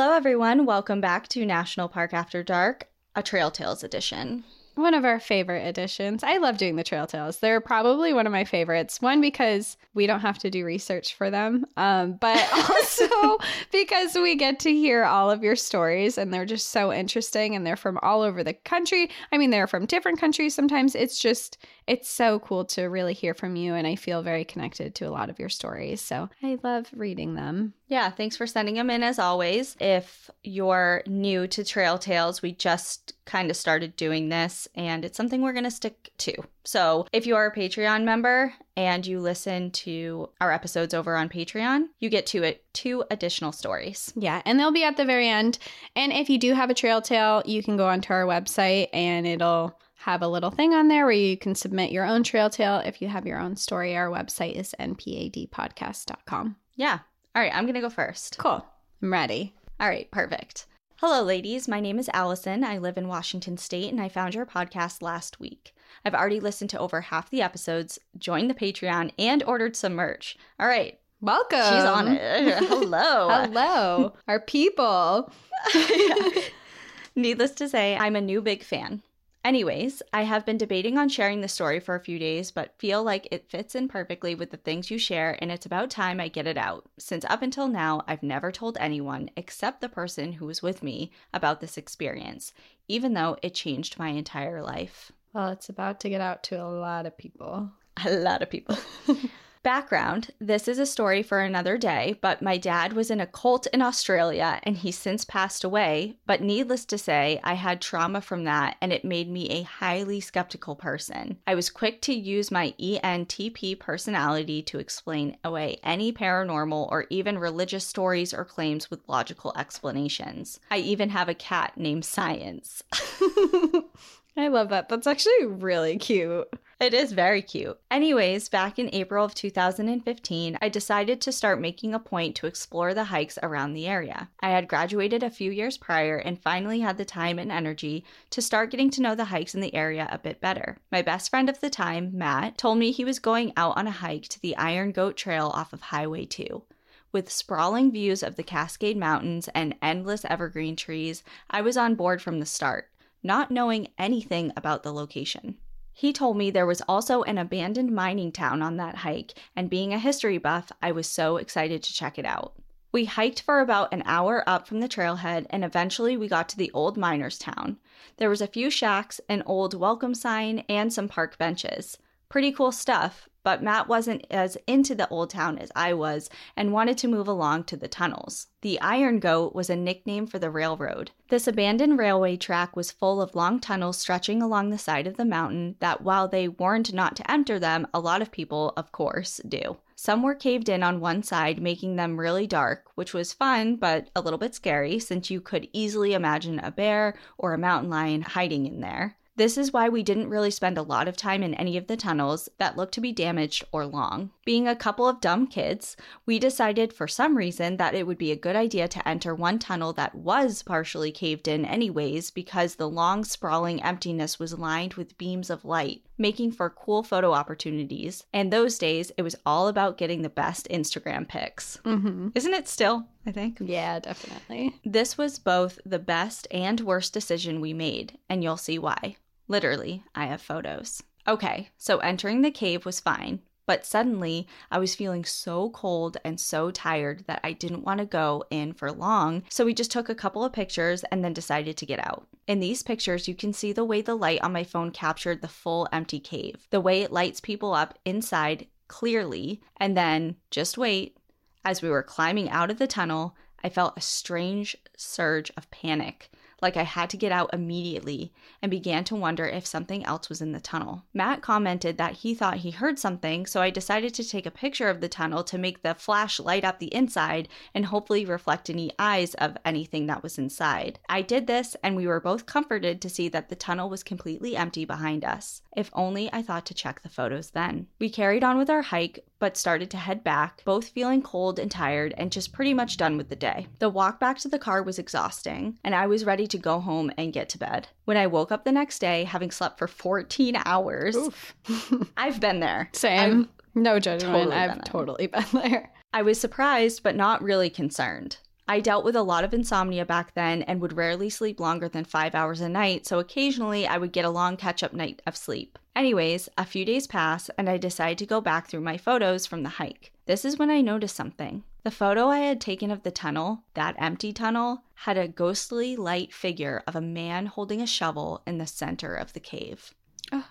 Hello, everyone. Welcome back to National Park After Dark, a Trail Tales edition. One of our favorite editions. I love doing the Trail Tales. They're probably one of my favorites. One, because we don't have to do research for them, um, but also because we get to hear all of your stories and they're just so interesting and they're from all over the country. I mean, they're from different countries sometimes. It's just, it's so cool to really hear from you. And I feel very connected to a lot of your stories. So I love reading them. Yeah, thanks for sending them in as always. If you're new to Trail Tales, we just kind of started doing this and it's something we're going to stick to. So, if you are a Patreon member and you listen to our episodes over on Patreon, you get to it two additional stories. Yeah, and they'll be at the very end. And if you do have a trail tale, you can go onto our website and it'll have a little thing on there where you can submit your own trail tale if you have your own story. Our website is npadpodcast.com. Yeah. All right, I'm going to go first. Cool. I'm ready. All right, perfect. Hello, ladies. My name is Allison. I live in Washington State and I found your podcast last week. I've already listened to over half the episodes, joined the Patreon, and ordered some merch. All right. Welcome. She's on it. Hello. Hello. Our people. Needless to say, I'm a new big fan. Anyways, I have been debating on sharing the story for a few days, but feel like it fits in perfectly with the things you share, and it's about time I get it out. Since up until now, I've never told anyone except the person who was with me about this experience, even though it changed my entire life. Well, it's about to get out to a lot of people. A lot of people. Background This is a story for another day, but my dad was in a cult in Australia and he's since passed away. But needless to say, I had trauma from that and it made me a highly skeptical person. I was quick to use my ENTP personality to explain away any paranormal or even religious stories or claims with logical explanations. I even have a cat named Science. I love that. That's actually really cute. It is very cute. Anyways, back in April of 2015, I decided to start making a point to explore the hikes around the area. I had graduated a few years prior and finally had the time and energy to start getting to know the hikes in the area a bit better. My best friend of the time, Matt, told me he was going out on a hike to the Iron Goat Trail off of Highway 2. With sprawling views of the Cascade Mountains and endless evergreen trees, I was on board from the start, not knowing anything about the location. He told me there was also an abandoned mining town on that hike, and being a history buff, I was so excited to check it out. We hiked for about an hour up from the trailhead, and eventually we got to the old miners' town. There was a few shacks, an old welcome sign, and some park benches. Pretty cool stuff, but Matt wasn't as into the old town as I was and wanted to move along to the tunnels. The Iron Goat was a nickname for the railroad. This abandoned railway track was full of long tunnels stretching along the side of the mountain that, while they warned not to enter them, a lot of people, of course, do. Some were caved in on one side, making them really dark, which was fun but a little bit scary since you could easily imagine a bear or a mountain lion hiding in there. This is why we didn't really spend a lot of time in any of the tunnels that looked to be damaged or long. Being a couple of dumb kids, we decided for some reason that it would be a good idea to enter one tunnel that was partially caved in, anyways, because the long, sprawling emptiness was lined with beams of light, making for cool photo opportunities. And those days, it was all about getting the best Instagram pics. Mm-hmm. Isn't it still? I think. Yeah, definitely. This was both the best and worst decision we made, and you'll see why. Literally, I have photos. Okay, so entering the cave was fine, but suddenly I was feeling so cold and so tired that I didn't want to go in for long, so we just took a couple of pictures and then decided to get out. In these pictures, you can see the way the light on my phone captured the full empty cave, the way it lights people up inside clearly, and then just wait. As we were climbing out of the tunnel, I felt a strange surge of panic like I had to get out immediately, and began to wonder if something else was in the tunnel. Matt commented that he thought he heard something, so I decided to take a picture of the tunnel to make the flash light up the inside and hopefully reflect any eyes of anything that was inside. I did this, and we were both comforted to see that the tunnel was completely empty behind us. If only I thought to check the photos then. We carried on with our hike, but started to head back, both feeling cold and tired and just pretty much done with the day. The walk back to the car was exhausting, and I was ready to go home and get to bed. When I woke up the next day, having slept for 14 hours, I've been there. Same. I've no judgment. totally I've there. totally been there. I was surprised, but not really concerned. I dealt with a lot of insomnia back then and would rarely sleep longer than five hours a night, so occasionally I would get a long catch up night of sleep. Anyways, a few days pass and I decide to go back through my photos from the hike. This is when I notice something. The photo I had taken of the tunnel, that empty tunnel, had a ghostly light figure of a man holding a shovel in the center of the cave.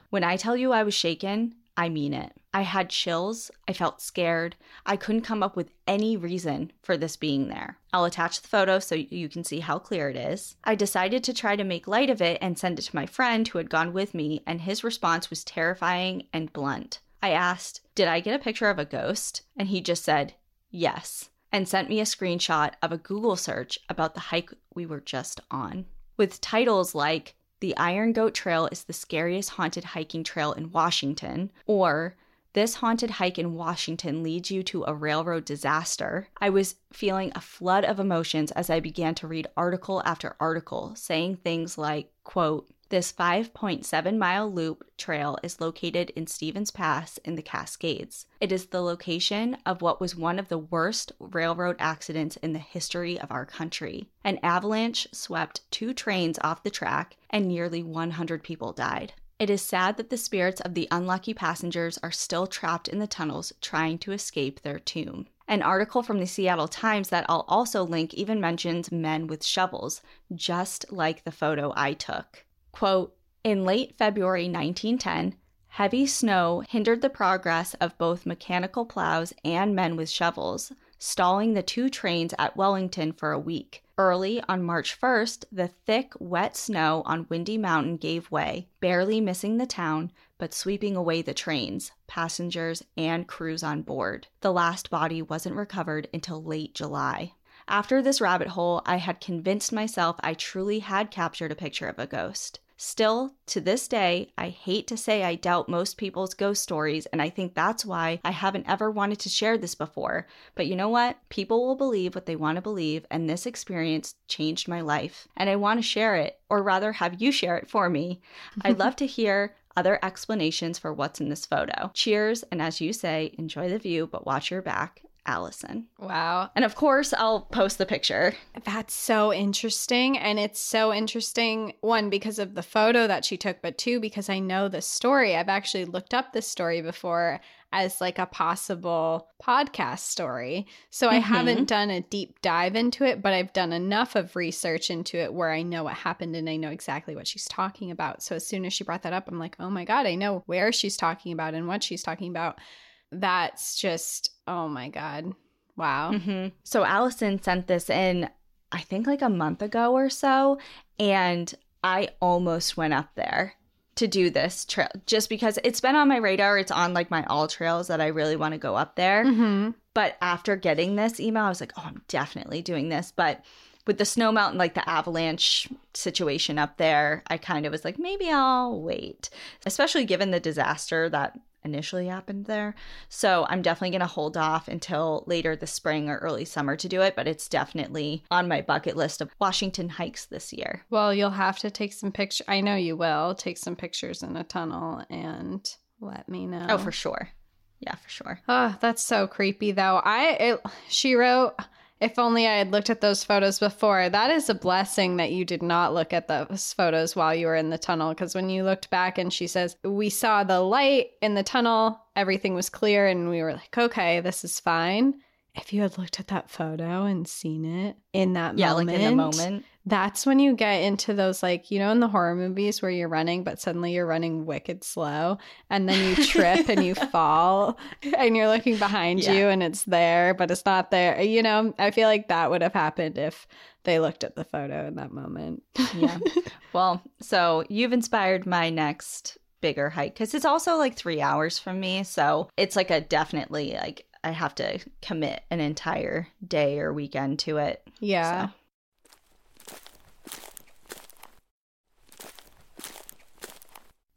When I tell you I was shaken, I mean it. I had chills. I felt scared. I couldn't come up with any reason for this being there. I'll attach the photo so you can see how clear it is. I decided to try to make light of it and send it to my friend who had gone with me, and his response was terrifying and blunt. I asked, Did I get a picture of a ghost? And he just said, Yes, and sent me a screenshot of a Google search about the hike we were just on. With titles like, the Iron Goat Trail is the scariest haunted hiking trail in Washington, or this haunted hike in Washington leads you to a railroad disaster. I was feeling a flood of emotions as I began to read article after article saying things like, quote, this 5.7 mile loop trail is located in Stevens Pass in the Cascades. It is the location of what was one of the worst railroad accidents in the history of our country. An avalanche swept two trains off the track, and nearly 100 people died. It is sad that the spirits of the unlucky passengers are still trapped in the tunnels trying to escape their tomb. An article from the Seattle Times that I'll also link even mentions men with shovels, just like the photo I took. Quote In late February 1910, heavy snow hindered the progress of both mechanical plows and men with shovels, stalling the two trains at Wellington for a week. Early on March 1st, the thick, wet snow on Windy Mountain gave way, barely missing the town, but sweeping away the trains, passengers, and crews on board. The last body wasn't recovered until late July. After this rabbit hole, I had convinced myself I truly had captured a picture of a ghost. Still, to this day, I hate to say I doubt most people's ghost stories, and I think that's why I haven't ever wanted to share this before. But you know what? People will believe what they want to believe, and this experience changed my life. And I want to share it, or rather, have you share it for me. I'd love to hear other explanations for what's in this photo. Cheers, and as you say, enjoy the view, but watch your back. Allison. Wow. And of course, I'll post the picture. That's so interesting. And it's so interesting, one, because of the photo that she took, but two, because I know the story. I've actually looked up this story before as like a possible podcast story. So I Mhm. haven't done a deep dive into it, but I've done enough of research into it where I know what happened and I know exactly what she's talking about. So as soon as she brought that up, I'm like, oh my God, I know where she's talking about and what she's talking about. That's just, oh my God. Wow. hmm So Allison sent this in, I think like a month ago or so, and I almost went up there to do this trail just because it's been on my radar. It's on like my all trails that I really want to go up there. Mm-hmm. But after getting this email, I was like, oh, I'm definitely doing this. But with the snow mountain, like the avalanche situation up there, I kind of was like, maybe I'll wait, especially given the disaster that initially happened there. So I'm definitely going to hold off until later this spring or early summer to do it. But it's definitely on my bucket list of Washington hikes this year. Well, you'll have to take some pictures. I know you will take some pictures in a tunnel and let me know. Oh, for sure. Yeah, for sure. Oh, that's so creepy though. I it, she wrote if only I had looked at those photos before. That is a blessing that you did not look at those photos while you were in the tunnel because when you looked back and she says, "We saw the light in the tunnel, everything was clear and we were like, "Okay, this is fine." If you had looked at that photo and seen it in that Yeah, moment, like in the moment. that's when you get into those like you know in the horror movies where you're running but suddenly you're running wicked slow and then you trip and you fall and you're looking behind Yeah. you and it's there but it's not there you know i feel like that would have happened if they looked at the photo in that moment Yeah. Well, so you've inspired my next bigger hike because it's also like three hours from me. So it's like a definitely like I have to commit an entire day or weekend to it. yeah So.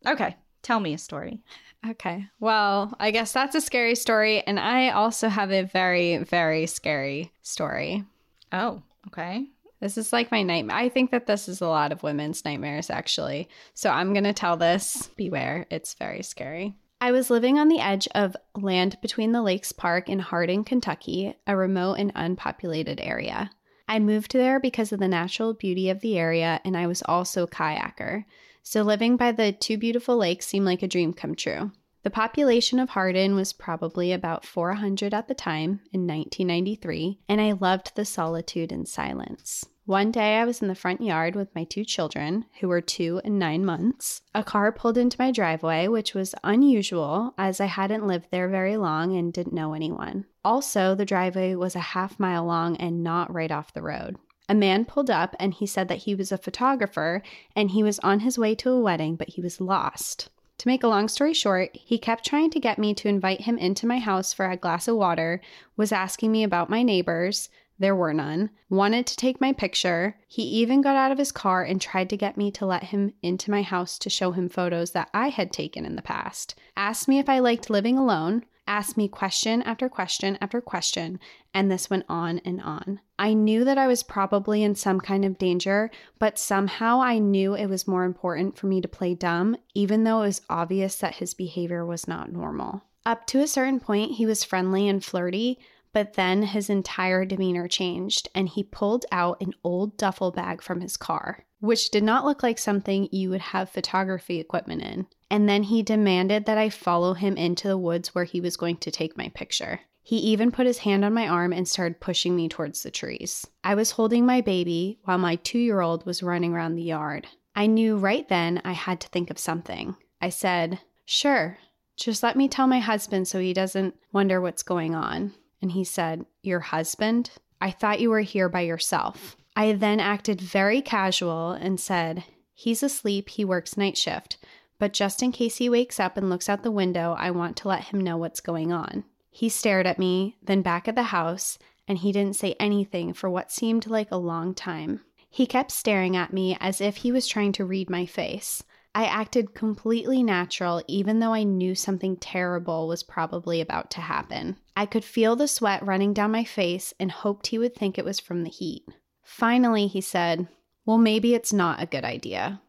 Okay. Tell me a story. okay well i guess that's a scary story and i also have a very very scary story Oh, okay. This is like my nightmare. I think that this is a lot of women's nightmares, actually. So I'm going to tell this. Beware, it's very scary. I was living on the edge of Land Between the Lakes Park in Hardin, Kentucky, a remote and unpopulated area. I moved there because of the natural beauty of the area, and I was also a kayaker. So living by the two beautiful lakes seemed like a dream come true. The population of Hardin was probably about 400 at the time in 1993, and I loved the solitude and silence. One day I was in the front yard with my two children, who were two and nine months. A car pulled into my driveway, which was unusual as I hadn't lived there very long and didn't know anyone. Also, the driveway was a half mile long and not right off the road. A man pulled up and he said that he was a photographer and he was on his way to a wedding, but he was lost. To make a long story short, he kept trying to get me to invite him into my house for a glass of water, was asking me about my neighbors, there were none, wanted to take my picture. He even got out of his car and tried to get me to let him into my house to show him photos that I had taken in the past. Asked me if I liked living alone, asked me question after question after question, and this went on and on. I knew that I was probably in some kind of danger, but somehow I knew it was more important for me to play dumb, even though it was obvious that his behavior was not normal. Up to a certain point, he was friendly and flirty, but then his entire demeanor changed and he pulled out an old duffel bag from his car, which did not look like something you would have photography equipment in. And then he demanded that I follow him into the woods where he was going to take my picture. He even put his hand on my arm and started pushing me towards the trees. I was holding my baby while my two year old was running around the yard. I knew right then I had to think of something. I said, Sure, just let me tell my husband so he doesn't wonder what's going on. And he said, Your husband? I thought you were here by yourself. I then acted very casual and said, He's asleep, he works night shift, but just in case he wakes up and looks out the window, I want to let him know what's going on. He stared at me, then back at the house, and he didn't say anything for what seemed like a long time. He kept staring at me as if he was trying to read my face. I acted completely natural, even though I knew something terrible was probably about to happen. I could feel the sweat running down my face and hoped he would think it was from the heat. Finally, he said, Well, maybe it's not a good idea.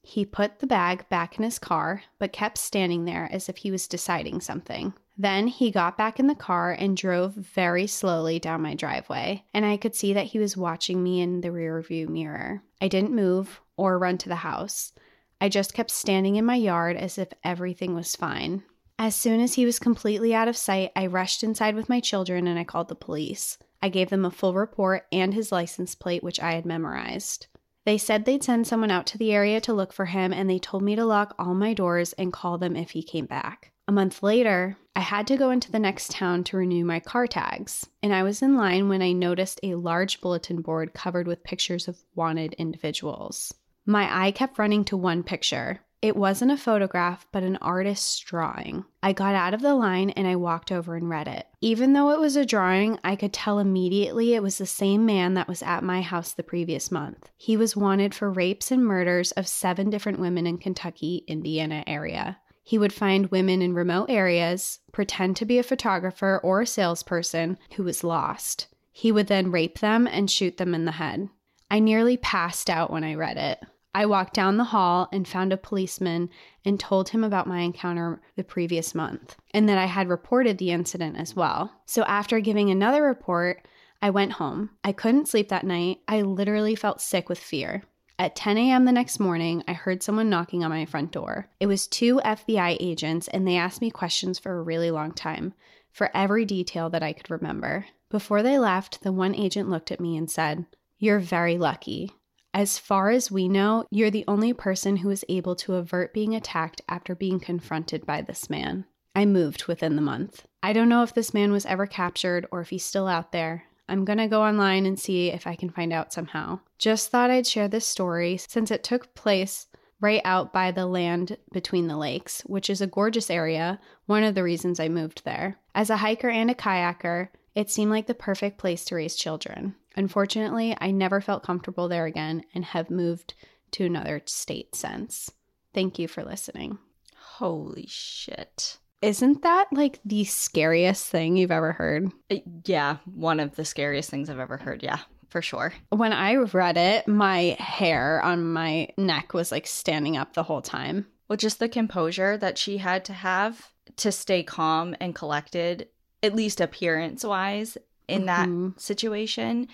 He put the bag back in his car, but kept standing there as if he was deciding something. Then he got back in the car and drove very slowly down my driveway, and I could see that he was watching me in the rearview mirror. I didn't move or run to the house. I just kept standing in my yard as if everything was fine. As soon as he was completely out of sight, I rushed inside with my children and I called the police. I gave them a full report and his license plate, which I had memorized. They said they'd send someone out to the area to look for him, and they told me to lock all my doors and call them if he came back. A month later, I had to go into the next town to renew my car tags, and I was in line when I noticed a large bulletin board covered with pictures of wanted individuals. My eye kept running to one picture. It wasn't a photograph, but an artist's drawing. I got out of the line and I walked over and read it. Even though it was a drawing, I could tell immediately it was the same man that was at my house the previous month. He was wanted for rapes and murders of seven different women in Kentucky, Indiana area. He would find women in remote areas, pretend to be a photographer or a salesperson who was lost. He would then rape them and shoot them in the head. I nearly passed out when I read it. I walked down the hall and found a policeman and told him about my encounter the previous month and that I had reported the incident as well. So after giving another report, I went home. I couldn't sleep that night. I literally felt sick with fear. At 10 a.m. the next morning, I heard someone knocking on my front door. It was two FBI agents, and they asked me questions for a really long time, for every detail that I could remember. Before they left, the one agent looked at me and said, You're very lucky. As far as we know, you're the only person who was able to avert being attacked after being confronted by this man. I moved within the month. I don't know if this man was ever captured or if he's still out there. I'm gonna go online and see if I can find out somehow. Just thought I'd share this story since it took place right out by the land between the lakes, which is a gorgeous area, one of the reasons I moved there. As a hiker and a kayaker, it seemed like the perfect place to raise children. Unfortunately, I never felt comfortable there again and have moved to another state since. Thank you for listening. Holy shit. Isn't that like the scariest thing you've ever heard? Uh, Yeah, one of the scariest things I've ever heard. Yeah, for sure. When I read it, my hair on my neck was like standing up the whole time. Well, just the composure that she had to have to stay calm and collected, at least appearance wise, in Mhm. that situation.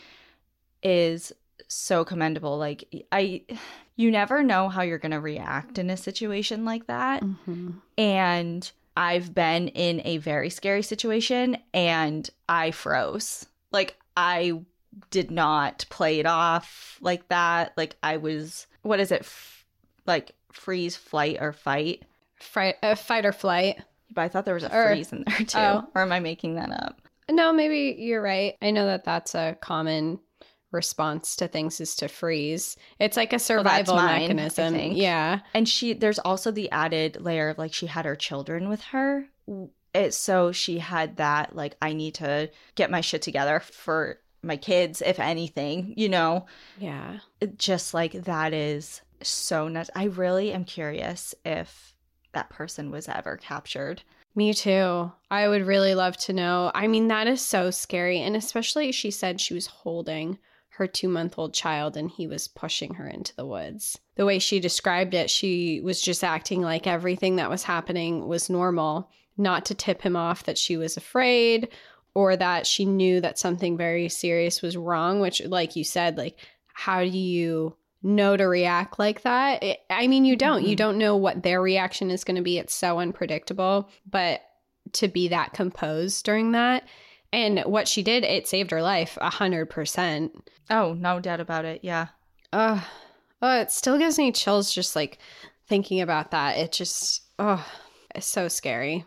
is so commendable. Like I you never know how you're going to react in a situation like that. Mm-hmm. And I've been in a very scary situation and I froze. Like I did not play it off like that. Like I was what is it? F- like freeze, flight or fight. Fright, uh, fight or flight. But I thought there was a Or- freeze in there too. oh. Or am I making that up? No, maybe you're right. I know that that's a common response to things is to freeze. It's like a survival mine, mechanism. Yeah. And she there's also the added layer of like she had her children with her. It so she had that like I need to get my shit together for my kids if anything, you know. Yeah. It just like that is so nuts. I really am curious if that person was ever captured. Me too. I would really love to know. I mean, that is so scary. And especially, she said she was holding her two month old child and he was pushing her into the woods. The way she described it, she was just acting like everything that was happening was normal, not to tip him off that she was afraid or that she knew that something very serious was wrong, which, like you said, like, how do you know to react like that? It, I mean, you don't. You Mhm. don't know what their reaction is going to be. It's so unpredictable. But to be that composed during that, and what she did, it saved her life a hundred percent. Oh, no doubt about it. Yeah. Oh, oh, it still gives me chills just like thinking about that. It just, oh, it's so scary.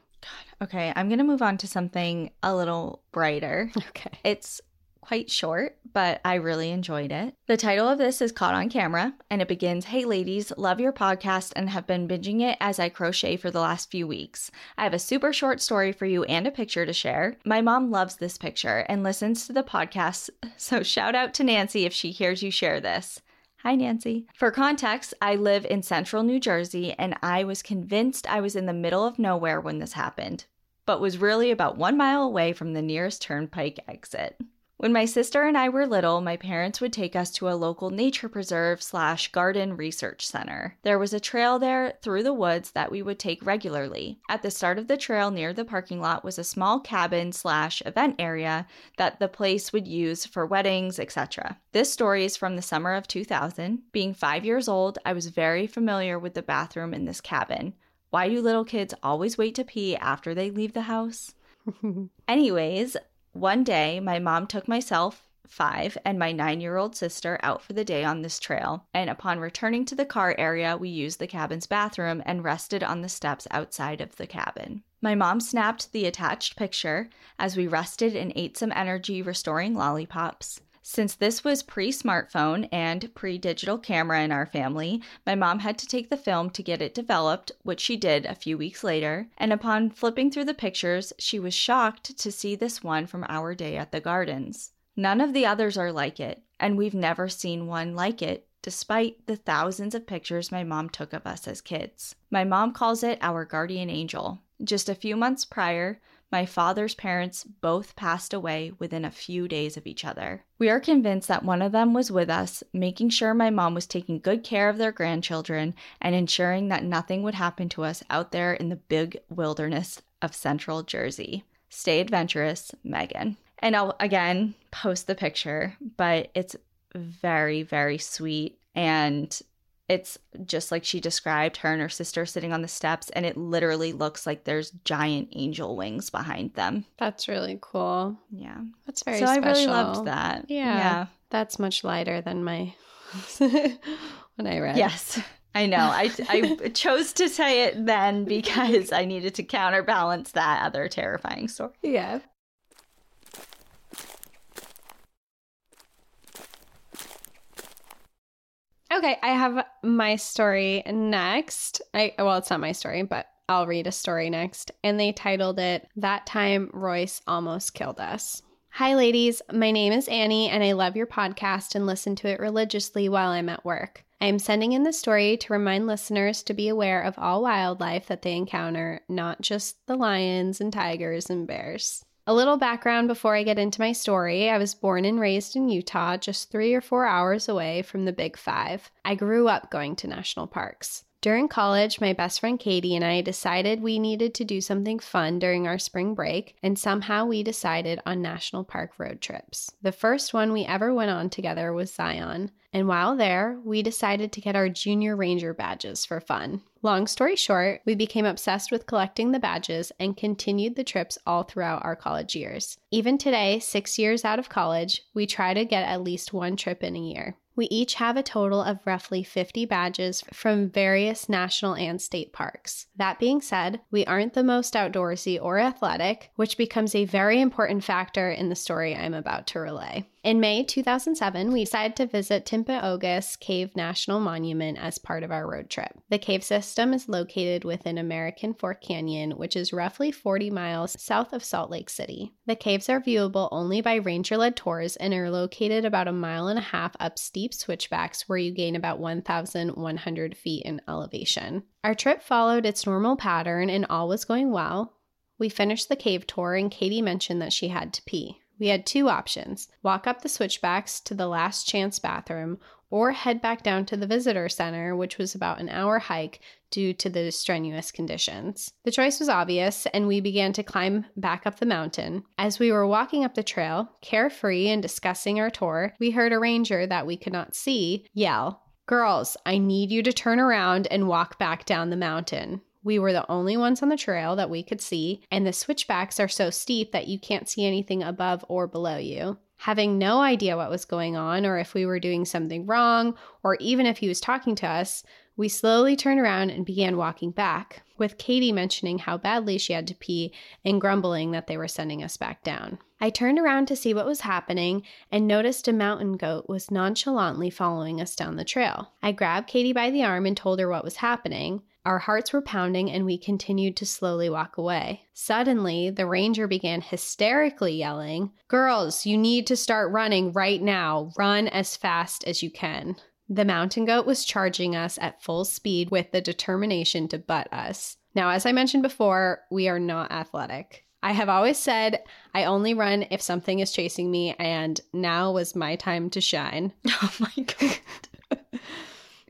Okay, I'm going to move on to something a little brighter. Okay. It's quite short, but I really enjoyed it. The title of this is Caught on Camera, and it begins Hey ladies, love your podcast and have been binging it as I crochet for the last few weeks. I have a super short story for you and a picture to share. My mom loves this picture and listens to the podcast, so shout out to Nancy if she hears you share this. Hi, Nancy. For context, I live in central New Jersey and I was convinced I was in the middle of nowhere when this happened, but was really about one mile away from the nearest turnpike exit. When my sister and I were little, my parents would take us to a local nature preserve slash garden research center. There was a trail there through the woods that we would take regularly. At the start of the trail near the parking lot was a small cabin slash event area that the place would use for weddings, etc. This story is from the summer of 2000. Being five years old, I was very familiar with the bathroom in this cabin. Why do little kids always wait to pee after they leave the house? Anyways, one day my mom took myself, five, and my nine year old sister out for the day on this trail, and upon returning to the car area, we used the cabin's bathroom and rested on the steps outside of the cabin. My mom snapped the attached picture as we rested and ate some energy restoring lollipops. Since this was pre smartphone and pre digital camera in our family, my mom had to take the film to get it developed, which she did a few weeks later. And upon flipping through the pictures, she was shocked to see this one from our day at the gardens. None of the others are like it, and we've never seen one like it, despite the thousands of pictures my mom took of us as kids. My mom calls it our guardian angel. Just a few months prior, my father's parents both passed away within a few days of each other. We are convinced that one of them was with us, making sure my mom was taking good care of their grandchildren and ensuring that nothing would happen to us out there in the big wilderness of central Jersey. Stay adventurous, Megan. And I'll again post the picture, but it's very, very sweet. And it's just like she described her and her sister sitting on the steps, and it literally looks like there's giant angel wings behind them. That's really cool. Yeah. That's very so special. I really loved that. Yeah. Yeah. That's much lighter than my when I read. Yes. I know. I, I chose to say it then because I needed to counterbalance that other terrifying story. Yeah. Okay, I have my story next. I well, it's not my story, but I'll read a story next. And they titled it That Time Royce Almost Killed Us. Hi ladies, my name is Annie and I love your podcast and listen to it religiously while I'm at work. I am sending in the story to remind listeners to be aware of all wildlife that they encounter, not just the lions and tigers and bears. A little background before I get into my story. I was born and raised in Utah, just three or four hours away from the Big Five. I grew up going to national parks. During college, my best friend Katie and I decided we needed to do something fun during our spring break, and somehow we decided on national park road trips. The first one we ever went on together was Zion, and while there, we decided to get our junior ranger badges for fun. Long story short, we became obsessed with collecting the badges and continued the trips all throughout our college years. Even today, six years out of college, we try to get at least one trip in a year. We each have a total of roughly 50 badges from various national and state parks. That being said, we aren't the most outdoorsy or athletic, which becomes a very important factor in the story I'm about to relay. In May 2007, we decided to visit Timpanogos Cave National Monument as part of our road trip. The cave system is located within American Fork Canyon, which is roughly 40 miles south of Salt Lake City. The caves are viewable only by ranger led tours and are located about a mile and a half up steep switchbacks where you gain about 1,100 feet in elevation. Our trip followed its normal pattern and all was going well. We finished the cave tour, and Katie mentioned that she had to pee. We had two options walk up the switchbacks to the last chance bathroom, or head back down to the visitor center, which was about an hour hike due to the strenuous conditions. The choice was obvious, and we began to climb back up the mountain. As we were walking up the trail, carefree and discussing our tour, we heard a ranger that we could not see yell, Girls, I need you to turn around and walk back down the mountain. We were the only ones on the trail that we could see, and the switchbacks are so steep that you can't see anything above or below you. Having no idea what was going on, or if we were doing something wrong, or even if he was talking to us, we slowly turned around and began walking back, with Katie mentioning how badly she had to pee and grumbling that they were sending us back down. I turned around to see what was happening and noticed a mountain goat was nonchalantly following us down the trail. I grabbed Katie by the arm and told her what was happening. Our hearts were pounding and we continued to slowly walk away. Suddenly, the ranger began hysterically yelling, Girls, you need to start running right now. Run as fast as you can. The mountain goat was charging us at full speed with the determination to butt us. Now, as I mentioned before, we are not athletic. I have always said I only run if something is chasing me, and now was my time to shine. Oh my god.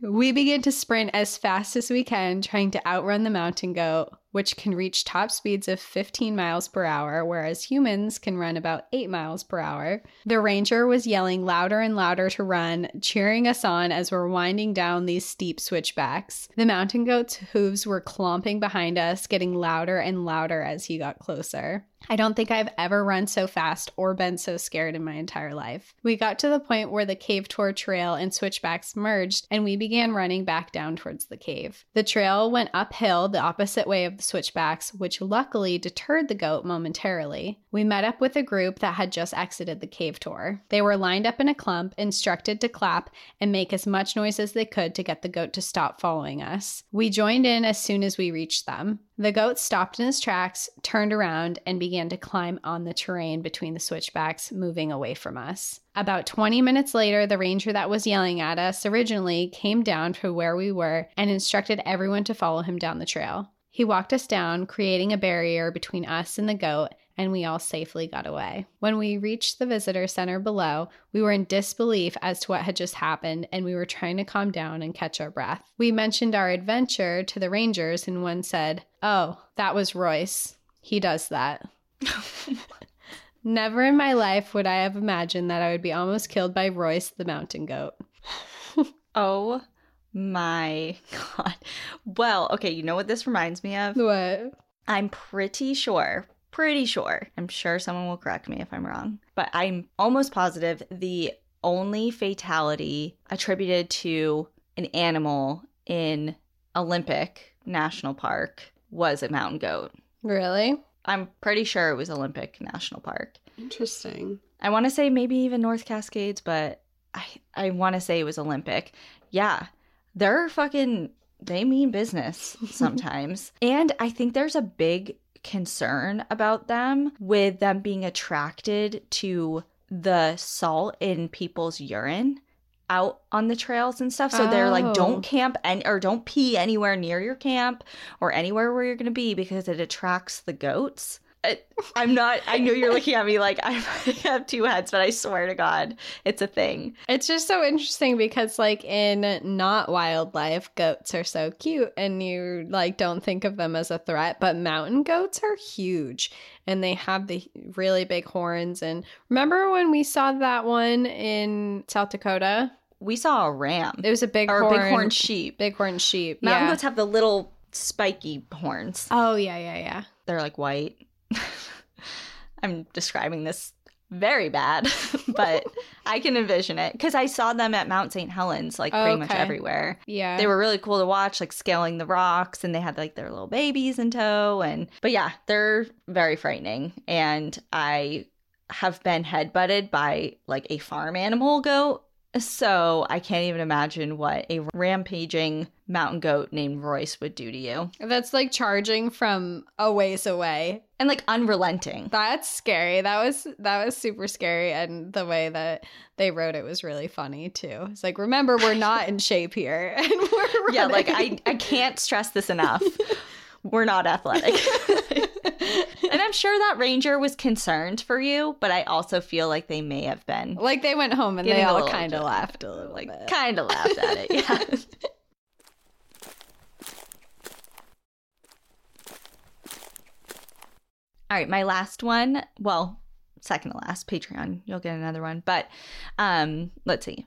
We begin to sprint as fast as we can, trying to outrun the mountain goat, which can reach top speeds of 15 miles per hour, whereas humans can run about 8 miles per hour. The ranger was yelling louder and louder to run, cheering us on as we're winding down these steep switchbacks. The mountain goat's hooves were clomping behind us, getting louder and louder as he got closer. I don't think I've ever run so fast or been so scared in my entire life. We got to the point where the cave tour trail and switchbacks merged, and we began running back down towards the cave. The trail went uphill the opposite way of the switchbacks, which luckily deterred the goat momentarily. We met up with a group that had just exited the cave tour. They were lined up in a clump, instructed to clap and make as much noise as they could to get the goat to stop following us. We joined in as soon as we reached them. The goat stopped in his tracks, turned around, and began to climb on the terrain between the switchbacks, moving away from us. About 20 minutes later, the ranger that was yelling at us originally came down to where we were and instructed everyone to follow him down the trail. He walked us down, creating a barrier between us and the goat, and we all safely got away. When we reached the visitor center below, we were in disbelief as to what had just happened, and we were trying to calm down and catch our breath. We mentioned our adventure to the rangers, and one said, Oh, that was Royce. He does that. Never in my life would I have imagined that I would be almost killed by Royce the mountain goat. Oh my god. Well, okay, you know what this reminds me of? What? I'm pretty sure, pretty sure, I'm sure someone will correct me if I'm wrong, but I'm almost positive the only fatality attributed to an animal in Olympic National Park was a mountain goat. Really? I'm pretty sure it was Olympic National Park. Interesting. I want to say maybe even North Cascades, but I I want to say it was Olympic. Yeah, they're fucking they mean business sometimes, and I think there's a big concern about them with them being attracted to the salt in people's urine out on the trails and stuff. So they're Oh. like, don't camp and or don't pee anywhere near your camp or anywhere where you're gonna be because it attracts the goats. I, I'm not. I know you're looking at me like I have two heads, but I swear to God, it's a thing. It's just so interesting because, like, in not wildlife, goats are so cute and you, like, don't think of them as a threat, but mountain goats are huge and they have the really big horns. And remember when we saw that one in South Dakota? We saw a ram. It was a big or horn, a big horn sheep. Bighorn sheep. Mountain yeah. goats have the little spiky horns. Oh, yeah, yeah, yeah. They're like white. I'm describing this very bad, but I can envision it because I saw them at Mount St. Helens, like pretty much everywhere. Yeah. They were really cool to watch, like scaling the rocks, and they had like their little babies in tow. And but yeah, they're very frightening. And I have been headbutted by like a farm animal goat. So I can't even imagine what a rampaging mountain goat named Royce would do to you. That's like charging from a ways away. And like unrelenting. That's scary. That was that was super scary and the way that they wrote it was really funny too. It's like remember we're not in shape here and we're Yeah, like I. I can't stress this enough. We're not athletic. and I'm sure that ranger was concerned for you, but I also feel like they may have been like they went home and they all kind of laughed a little like bit. kind of laughed at it. Yeah. All right, my last one. Well, second to last Patreon. You'll get another one, but um, let's see.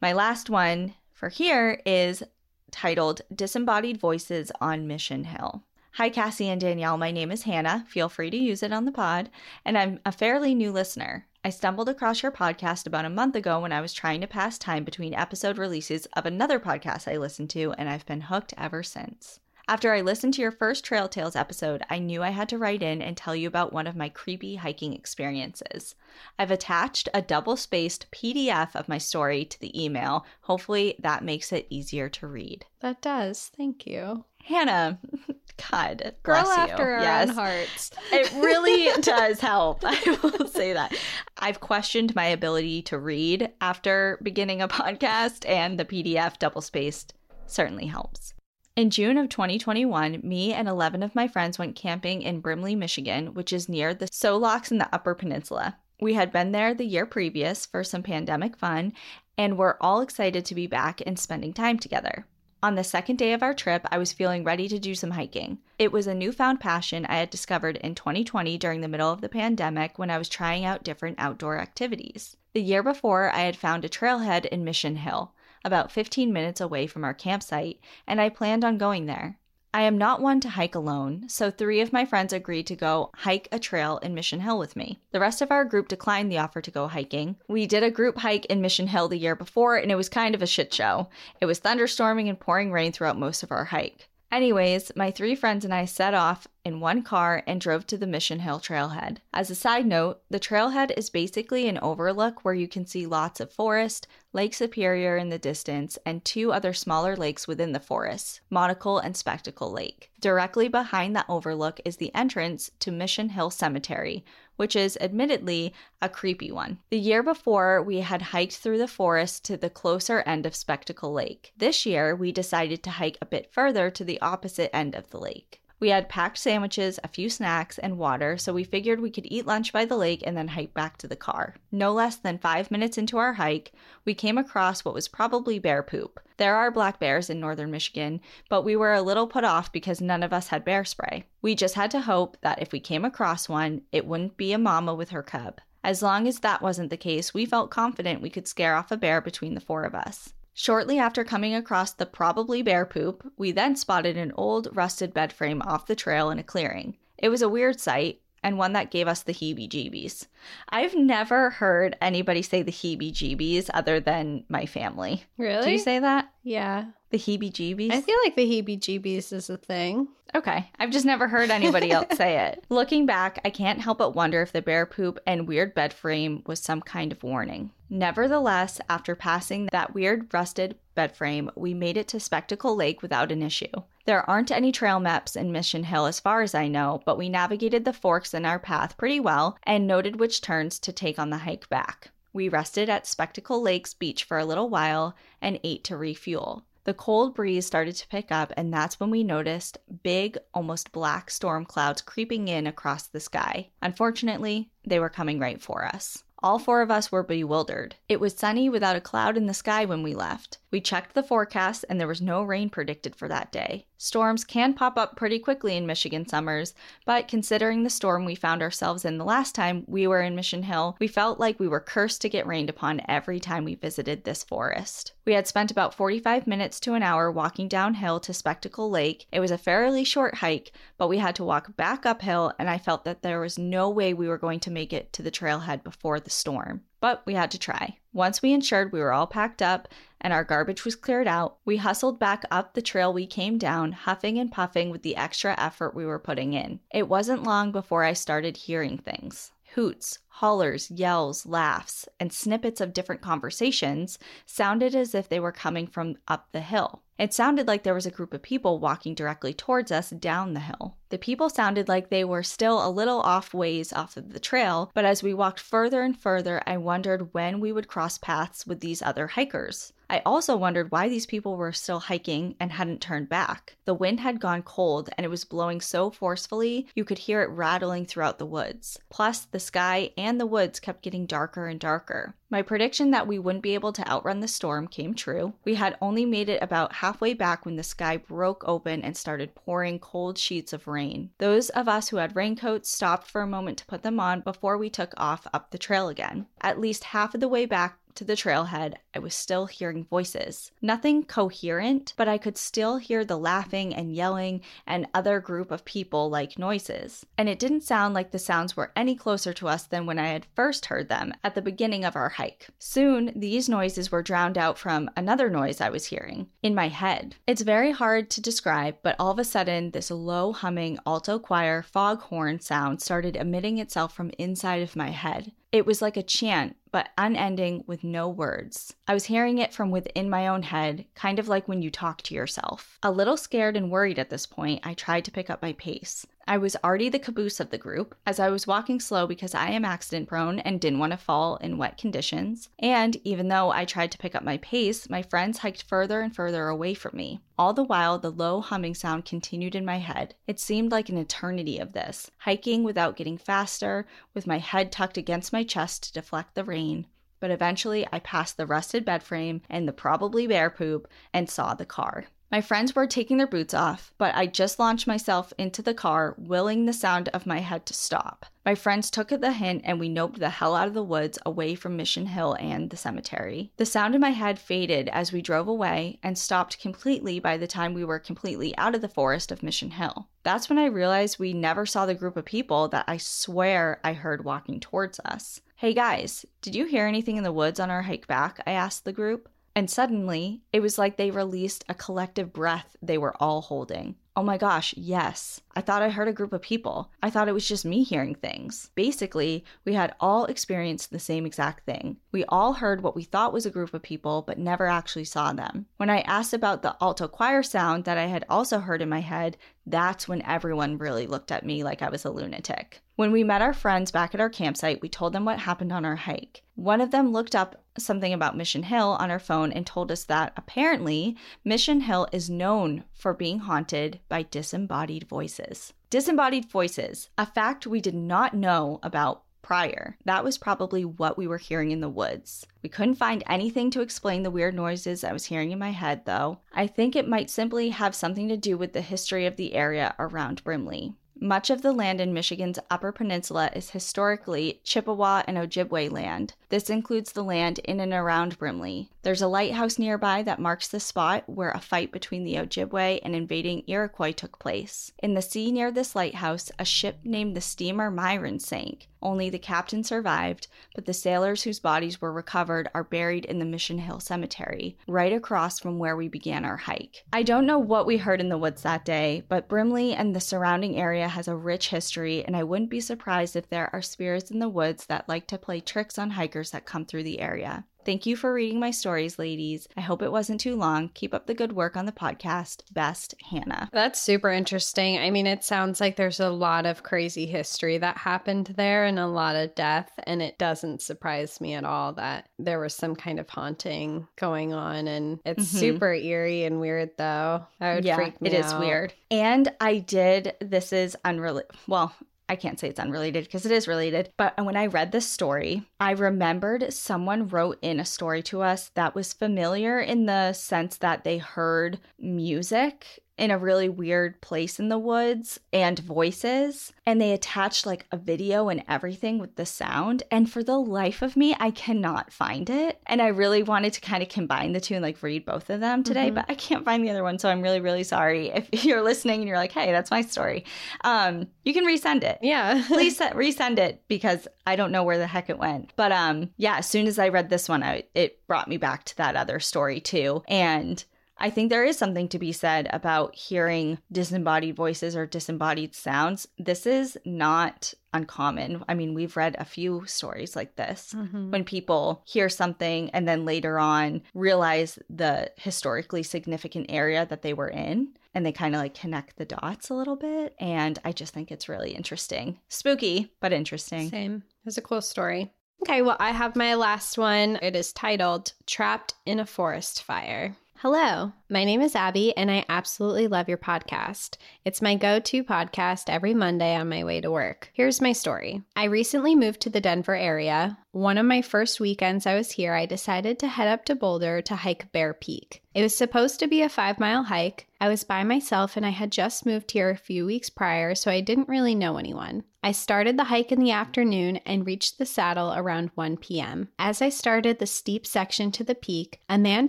My last one for here is titled "Disembodied Voices on Mission Hill." Hi, Cassie and Danielle. My name is Hannah. Feel free to use it on the pod, and I'm a fairly new listener. I stumbled across your podcast about a month ago when I was trying to pass time between episode releases of another podcast I listened to, and I've been hooked ever since. After I listened to your first Trail Tales episode, I knew I had to write in and tell you about one of my creepy hiking experiences. I've attached a double spaced PDF of my story to the email. Hopefully, that makes it easier to read. That does. Thank you. Hannah, God, Girl bless you. after our yes. own hearts. It really does help. I will say that. I've questioned my ability to read after beginning a podcast, and the PDF double spaced certainly helps. In June of 2021, me and 11 of my friends went camping in Brimley, Michigan, which is near the Soo Locks in the Upper Peninsula. We had been there the year previous for some pandemic fun, and were all excited to be back and spending time together. On the second day of our trip, I was feeling ready to do some hiking. It was a newfound passion I had discovered in 2020 during the middle of the pandemic when I was trying out different outdoor activities. The year before, I had found a trailhead in Mission Hill, about 15 minutes away from our campsite, and I planned on going there. I am not one to hike alone, so three of my friends agreed to go hike a trail in Mission Hill with me. The rest of our group declined the offer to go hiking. We did a group hike in Mission Hill the year before, and it was kind of a shit show. It was thunderstorming and pouring rain throughout most of our hike. Anyways, my three friends and I set off in one car and drove to the Mission Hill trailhead. As a side note, the trailhead is basically an overlook where you can see lots of forest, Lake Superior in the distance, and two other smaller lakes within the forest, Monocle and Spectacle Lake. Directly behind that overlook is the entrance to Mission Hill Cemetery, which is admittedly a creepy one. The year before, we had hiked through the forest to the closer end of Spectacle Lake. This year, we decided to hike a bit further to the opposite end of the lake. We had packed sandwiches, a few snacks, and water, so we figured we could eat lunch by the lake and then hike back to the car. No less than five minutes into our hike, we came across what was probably bear poop. There are black bears in northern Michigan, but we were a little put off because none of us had bear spray. We just had to hope that if we came across one, it wouldn't be a mama with her cub. As long as that wasn't the case, we felt confident we could scare off a bear between the four of us. Shortly after coming across the probably bear poop, we then spotted an old rusted bed frame off the trail in a clearing. It was a weird sight and one that gave us the heebie jeebies. I've never heard anybody say the heebie jeebies other than my family. Really? Do you say that? Yeah. The heebie jeebies? I feel like the heebie jeebies is a thing. Okay. I've just never heard anybody else say it. Looking back, I can't help but wonder if the bear poop and weird bed frame was some kind of warning. Nevertheless, after passing that weird rusted bed frame, we made it to Spectacle Lake without an issue. There aren't any trail maps in Mission Hill as far as I know, but we navigated the forks in our path pretty well and noted which turns to take on the hike back. We rested at Spectacle Lake's beach for a little while and ate to refuel. The cold breeze started to pick up, and that's when we noticed big, almost black storm clouds creeping in across the sky. Unfortunately, they were coming right for us. All four of us were bewildered. It was sunny without a cloud in the sky when we left. We checked the forecast and there was no rain predicted for that day. Storms can pop up pretty quickly in Michigan summers, but considering the storm we found ourselves in the last time we were in Mission Hill, we felt like we were cursed to get rained upon every time we visited this forest. We had spent about 45 minutes to an hour walking downhill to Spectacle Lake. It was a fairly short hike, but we had to walk back uphill, and I felt that there was no way we were going to make it to the trailhead before the storm. But we had to try. Once we ensured we were all packed up and our garbage was cleared out, we hustled back up the trail we came down, huffing and puffing with the extra effort we were putting in. It wasn't long before I started hearing things. Hoots, hollers, yells, laughs, and snippets of different conversations sounded as if they were coming from up the hill. It sounded like there was a group of people walking directly towards us down the hill. The people sounded like they were still a little off ways off of the trail, but as we walked further and further, I wondered when we would cross paths with these other hikers. I also wondered why these people were still hiking and hadn't turned back. The wind had gone cold and it was blowing so forcefully you could hear it rattling throughout the woods. Plus, the sky and the woods kept getting darker and darker. My prediction that we wouldn't be able to outrun the storm came true. We had only made it about halfway back when the sky broke open and started pouring cold sheets of rain. Those of us who had raincoats stopped for a moment to put them on before we took off up the trail again. At least half of the way back, to the trailhead, I was still hearing voices. Nothing coherent, but I could still hear the laughing and yelling and other group of people like noises. And it didn't sound like the sounds were any closer to us than when I had first heard them at the beginning of our hike. Soon, these noises were drowned out from another noise I was hearing in my head. It's very hard to describe, but all of a sudden, this low humming alto choir foghorn sound started emitting itself from inside of my head. It was like a chant, but unending with no words. I was hearing it from within my own head, kind of like when you talk to yourself. A little scared and worried at this point, I tried to pick up my pace. I was already the caboose of the group, as I was walking slow because I am accident prone and didn't want to fall in wet conditions. And even though I tried to pick up my pace, my friends hiked further and further away from me. All the while, the low humming sound continued in my head. It seemed like an eternity of this, hiking without getting faster, with my head tucked against my chest to deflect the rain. But eventually, I passed the rusted bed frame and the probably bear poop and saw the car. My friends were taking their boots off, but I just launched myself into the car, willing the sound of my head to stop. My friends took the hint and we noped the hell out of the woods away from Mission Hill and the cemetery. The sound in my head faded as we drove away and stopped completely by the time we were completely out of the forest of Mission Hill. That's when I realized we never saw the group of people that I swear I heard walking towards us. Hey guys, did you hear anything in the woods on our hike back? I asked the group. And suddenly, it was like they released a collective breath they were all holding. Oh my gosh, yes. I thought I heard a group of people. I thought it was just me hearing things. Basically, we had all experienced the same exact thing. We all heard what we thought was a group of people, but never actually saw them. When I asked about the alto choir sound that I had also heard in my head, that's when everyone really looked at me like I was a lunatic. When we met our friends back at our campsite, we told them what happened on our hike. One of them looked up something about Mission Hill on her phone and told us that apparently Mission Hill is known for being haunted by disembodied voices. Disembodied voices, a fact we did not know about prior. That was probably what we were hearing in the woods. We couldn't find anything to explain the weird noises I was hearing in my head, though. I think it might simply have something to do with the history of the area around Brimley. Much of the land in Michigan's Upper Peninsula is historically Chippewa and Ojibwe land. This includes the land in and around Brimley. There's a lighthouse nearby that marks the spot where a fight between the Ojibwe and invading Iroquois took place. In the sea near this lighthouse, a ship named the steamer Myron sank. Only the captain survived, but the sailors whose bodies were recovered are buried in the Mission Hill Cemetery, right across from where we began our hike. I don't know what we heard in the woods that day, but Brimley and the surrounding area has a rich history, and I wouldn't be surprised if there are spirits in the woods that like to play tricks on hikers that come through the area. Thank you for reading my stories, ladies. I hope it wasn't too long. Keep up the good work on the podcast. Best, Hannah. That's super interesting. I mean, it sounds like there's a lot of crazy history that happened there and a lot of death. And it doesn't surprise me at all that there was some kind of haunting going on. And it's Mhm. super eerie and weird, though. That would yeah, freak me it is out. weird. And I did, this is unrelated. Well, I can't say it's unrelated because it is related. But when I read this story, I remembered someone wrote in a story to us that was familiar in the sense that they heard music in a really weird place in the woods and voices. And they attached like a video and everything with the sound. And for the life of me, I cannot find it. And I really wanted to kind of combine the two and like read both of them today, Mhm. but I can't find the other one. So I'm really, really sorry. If you're listening and you're like, hey, that's my story, um, you can resend it Yeah. please se- resend it because I don't know where the heck it went. But um, yeah, as soon as I read this one, I, it brought me back to that other story too. And I think there is something to be said about hearing disembodied voices or disembodied sounds. This is not uncommon. I mean, we've read a few stories like this Mhm. when people hear something and then later on realize the historically significant area that they were in and they kind of like connect the dots a little bit and i just think it's really interesting spooky but interesting Same. It was a cool story. Okay, well, I have my last one. It is titled Trapped in a Forest Fire. Hello, my name is Abby, and I absolutely love your podcast. It's my go to podcast every Monday on my way to work. Here's my story I recently moved to the Denver area. One of my first weekends I was here, I decided to head up to Boulder to hike Bear Peak. It was supposed to be a five mile hike. I was by myself and I had just moved here a few weeks prior, so I didn't really know anyone. I started the hike in the afternoon and reached the saddle around 1 p.m. As I started the steep section to the peak, a man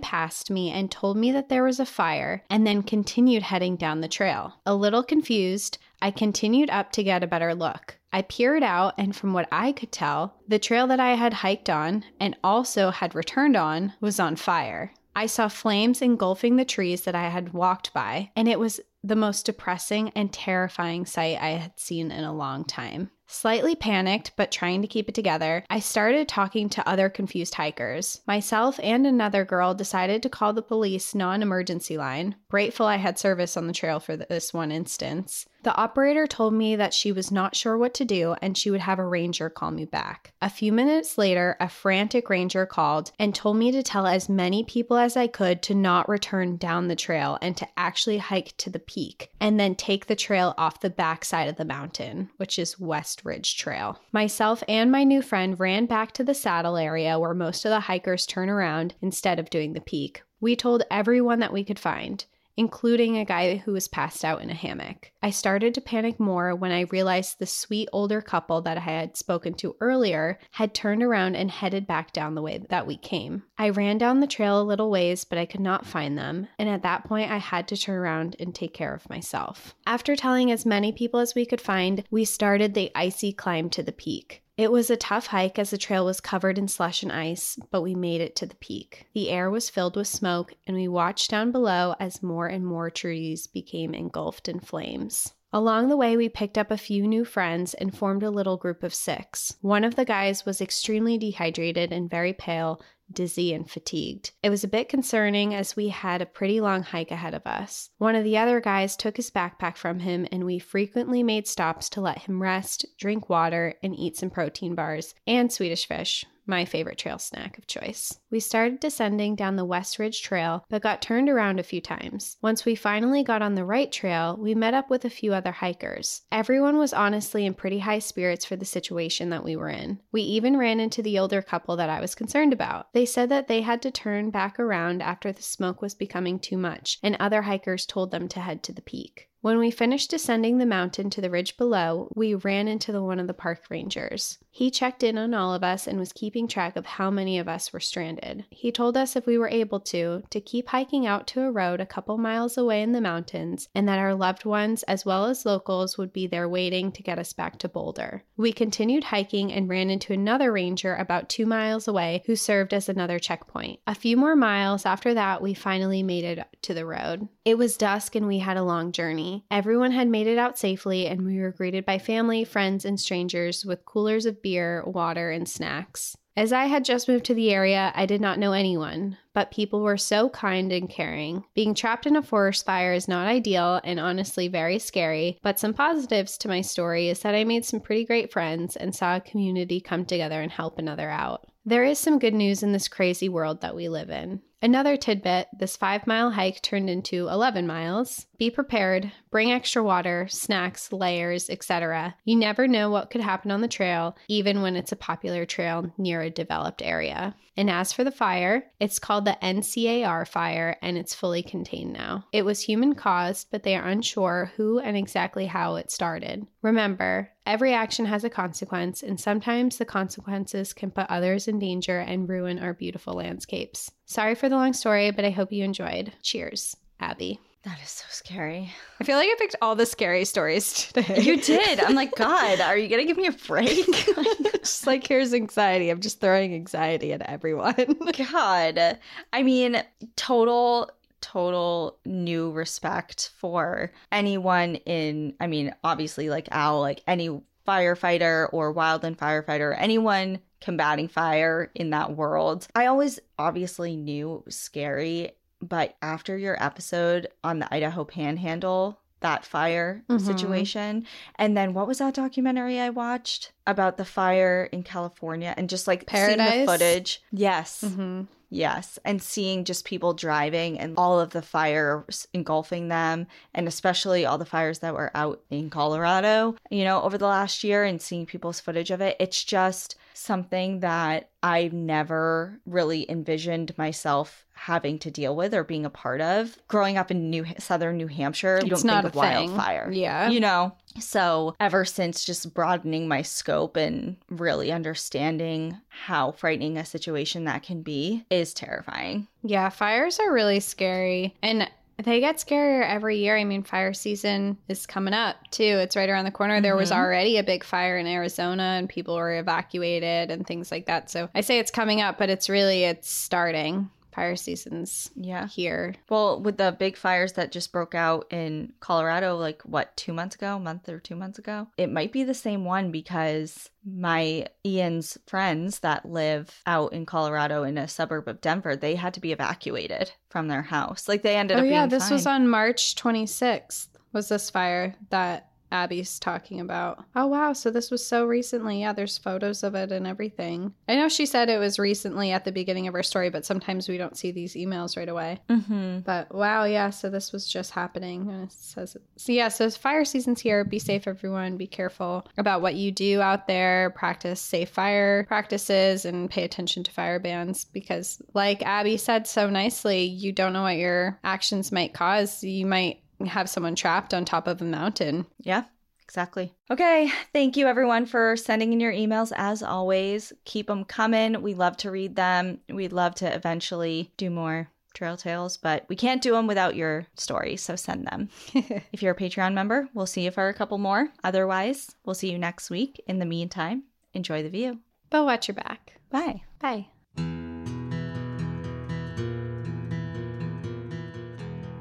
passed me and told me that there was a fire and then continued heading down the trail. A little confused, I continued up to get a better look. I peered out, and from what I could tell, the trail that I had hiked on and also had returned on was on fire. I saw flames engulfing the trees that I had walked by, and it was the most depressing and terrifying sight I had seen in a long time. Slightly panicked, but trying to keep it together, I started talking to other confused hikers. Myself and another girl decided to call the police non emergency line. Grateful I had service on the trail for this one instance. The operator told me that she was not sure what to do and she would have a ranger call me back. A few minutes later, a frantic ranger called and told me to tell as many people as I could to not return down the trail and to actually hike to the peak and then take the trail off the backside of the mountain, which is West Ridge Trail. Myself and my new friend ran back to the saddle area where most of the hikers turn around instead of doing the peak. We told everyone that we could find including a guy who was passed out in a hammock. I started to panic more when I realized the sweet older couple that I had spoken to earlier had turned around and headed back down the way that we came. I ran down the trail a little ways, but I could not find them, and at that point I had to turn around and take care of myself. After telling as many people as we could find, we started the icy climb to the peak. It was a tough hike as the trail was covered in slush and ice, but we made it to the peak. The air was filled with smoke, and we watched down below as more and more trees became engulfed in flames. Along the way, we picked up a few new friends and formed a little group of six. One of the guys was extremely dehydrated and very pale, dizzy, and fatigued. It was a bit concerning as we had a pretty long hike ahead of us. One of the other guys took his backpack from him, and we frequently made stops to let him rest, drink water, and eat some protein bars and Swedish fish my favorite trail snack of choice. We started descending down the West Ridge Trail, but got turned around a few times. Once we finally got on the right trail, we met up with a few other hikers. Everyone was honestly in pretty high spirits for the situation that we were in. We even ran into the older couple that I was concerned about. They said that they had to turn back around after the smoke was becoming too much, and other hikers told them to head to the peak. When we finished descending the mountain to the ridge below, we ran into the one of the park rangers. He checked in on all of us and was keeping track of how many of us were stranded. He told us if we were able to, to keep hiking out to a road a couple miles away in the mountains, and that our loved ones, as well as locals, would be there waiting to get us back to Boulder. We continued hiking and ran into another ranger about two miles away who served as another checkpoint. A few more miles after that, we finally made it to the road. It was dusk and we had a long journey. Everyone had made it out safely, and we were greeted by family, friends, and strangers with coolers of beer, water, and snacks. As I had just moved to the area, I did not know anyone, but people were so kind and caring. Being trapped in a forest fire is not ideal and honestly very scary, but some positives to my story is that I made some pretty great friends and saw a community come together and help another out. There is some good news in this crazy world that we live in. Another tidbit this five mile hike turned into 11 miles. Be prepared, bring extra water, snacks, layers, etc. You never know what could happen on the trail, even when it's a popular trail near a developed area. And as for the fire, it's called the NCAR fire and it's fully contained now. It was human caused, but they are unsure who and exactly how it started. Remember, every action has a consequence, and sometimes the consequences can put others in danger and ruin our beautiful landscapes. Sorry for the long story, but I hope you enjoyed. Cheers, Abby. That is so scary. I feel like I picked all the scary stories today. You did. I'm like, God, are you going to give me a break? just like, here's anxiety. I'm just throwing anxiety at everyone. God. I mean, total total new respect for anyone in I mean, obviously like Al, like any firefighter or wildland firefighter, anyone combating fire in that world. I always obviously knew it was scary, but after your episode on the Idaho Panhandle, that fire Mhm. situation, and then what was that documentary I watched about the fire in California and just like seeing the footage? Yes. mm-hmm. Yes, and seeing just people driving and all of the fires engulfing them, and especially all the fires that were out in Colorado, you know, over the last year and seeing people's footage of it, it's just something that I've never really envisioned myself having to deal with or being a part of. Growing up in New southern New Hampshire, you It's don't not think a of thing. wildfire Yeah. you know so ever since just broadening my scope and really understanding how frightening a situation that can be is terrifying Yeah, fires are really scary. And they get scarier every year. I mean, fire season is coming up too. It's right around the corner. There was Mhm. already a big fire in Arizona and people were evacuated and things like that. So I say it's coming up, but it's really it's starting. Fire season's yeah here. well with the big fires that just broke out in colorado like what two months ago a month or two months ago it might be the same one because my ian's friends that live out in colorado in a suburb of denver they had to be evacuated from their house like they ended Oh up yeah, this was on March 26th. Was this fire that Abby's talking about? Oh wow, so this was so recently. Yeah, there's photos of it and everything. I know she said it was recently at the beginning of her story, but sometimes we don't see these emails right away. mm-hmm. But wow, yeah, so this was just happening. And it says so yeah, so fire season's here. Be safe everyone. Be careful about what you do out there. Practice safe fire practices and pay attention to fire bans because like Abby said so nicely, you don't know what your actions might cause. You might have someone trapped on top of a mountain. Yeah, exactly. Okay. Thank you, everyone, for sending in your emails. As always, keep them coming. We love to read them. We'd love to eventually do more trail tales, but we can't do them without your stories. So send them. if you're a Patreon member, we'll see you for a couple more. Otherwise, we'll see you next week. In the meantime, enjoy the view. but watch your back. Bye. Bye.